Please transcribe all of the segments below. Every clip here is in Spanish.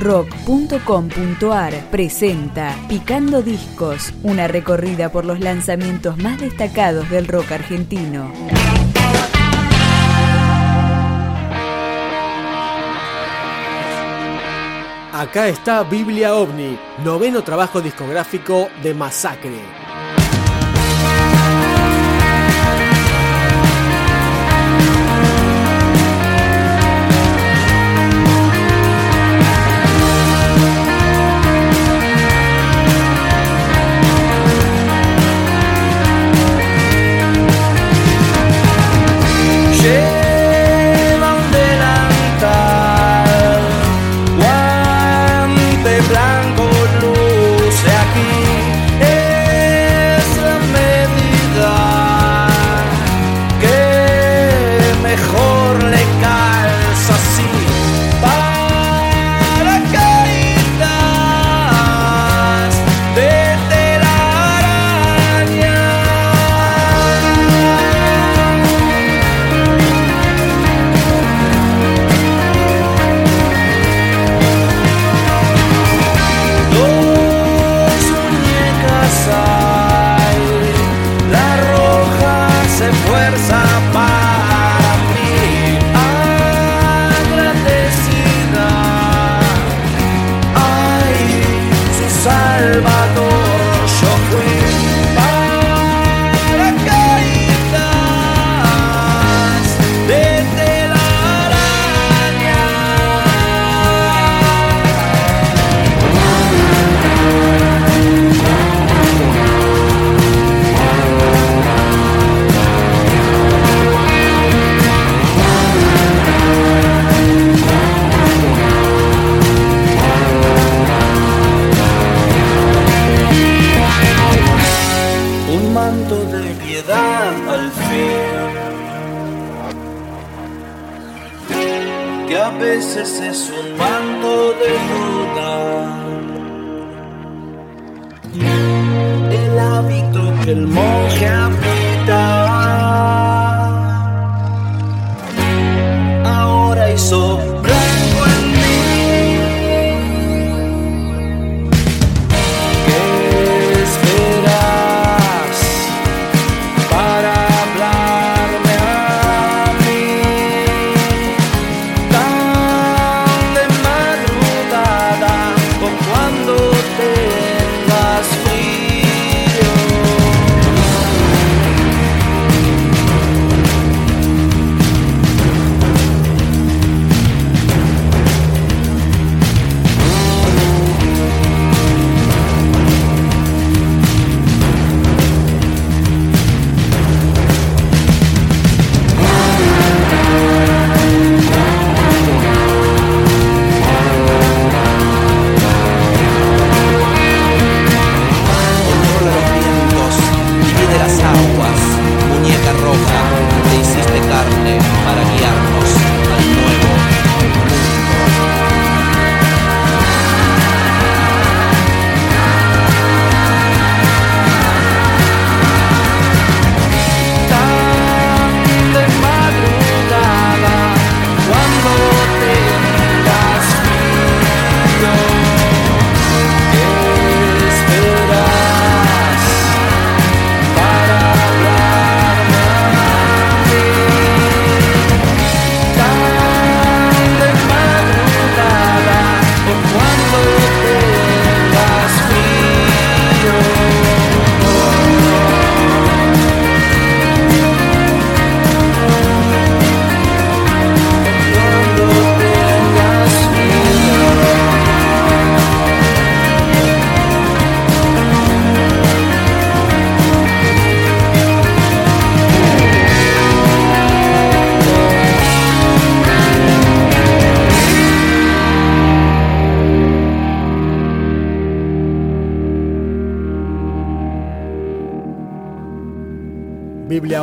rock.com.ar presenta Picando Discos, una recorrida por los lanzamientos más destacados del rock argentino. Acá está Biblia OVNI, noveno trabajo discográfico de Masacre.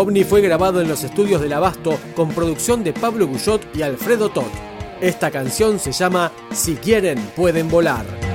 OVNI fue grabado en los estudios del Abasto con producción de Pablo Guyot y Alfredo Todd. Esta canción se llama Si quieren, pueden volar.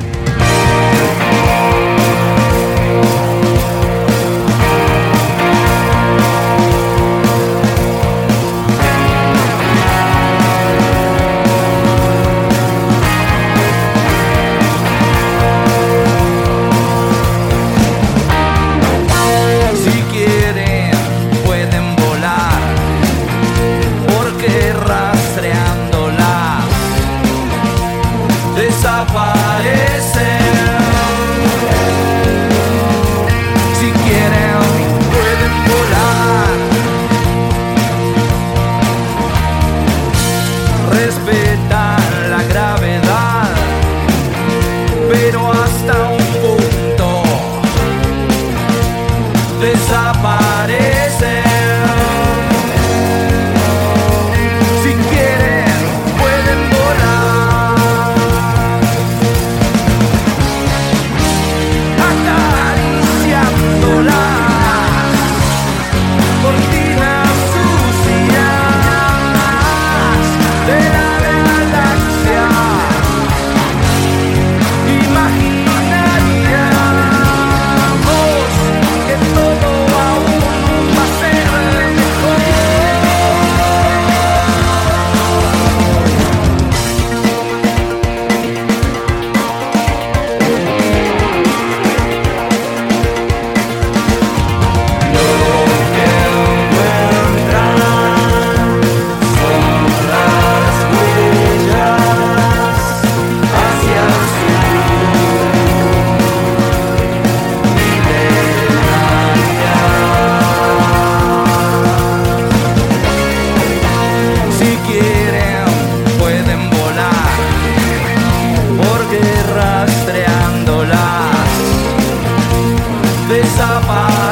sapa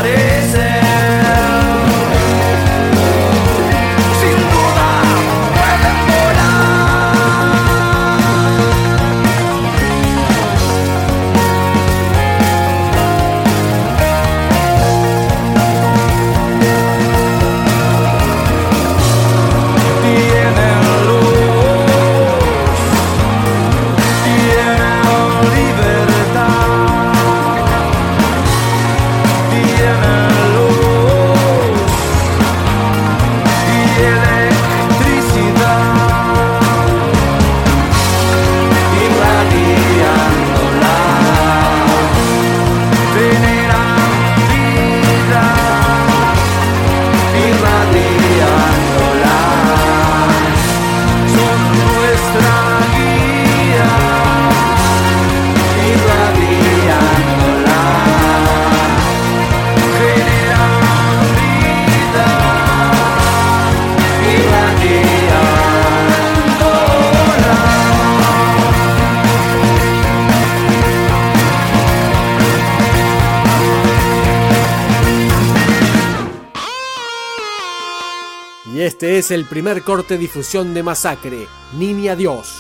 Este es el primer corte difusión de Masacre, Niña Dios.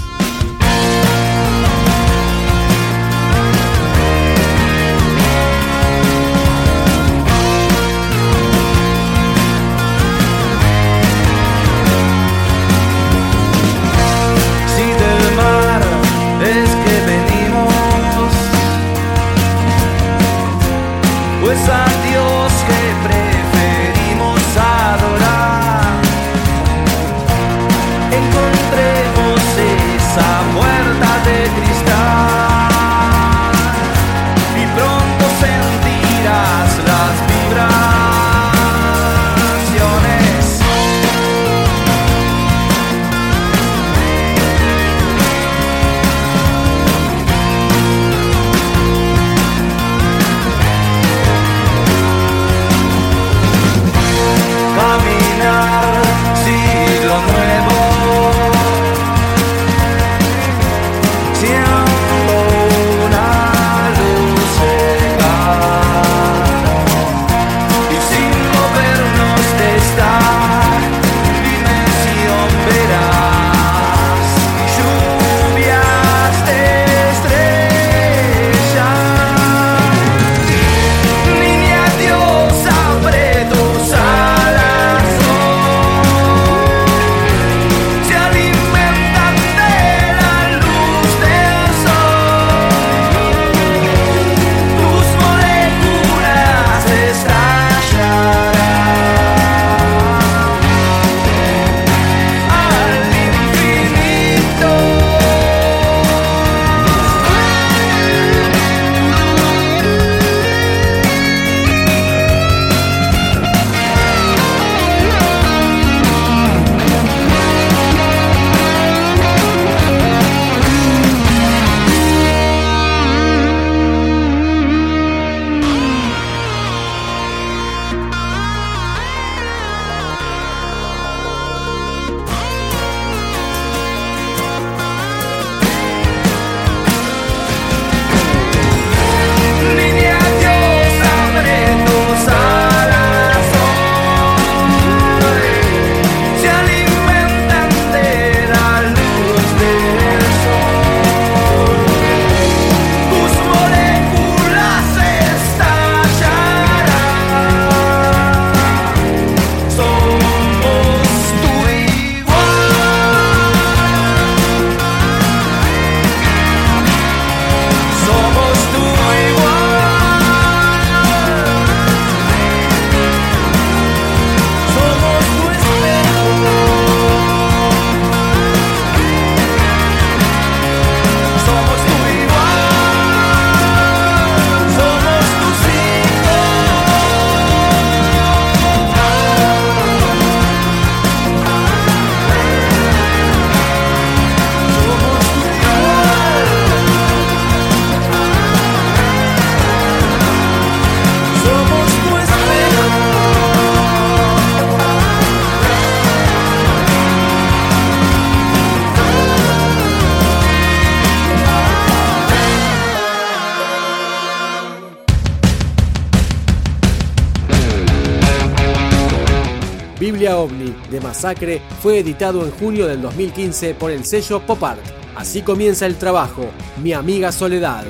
Biblia OVNI de Masacre fue editado en junio del 2015 por el sello Pop Art. Así comienza el trabajo, Mi Amiga Soledad.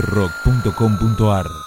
rock.com.ar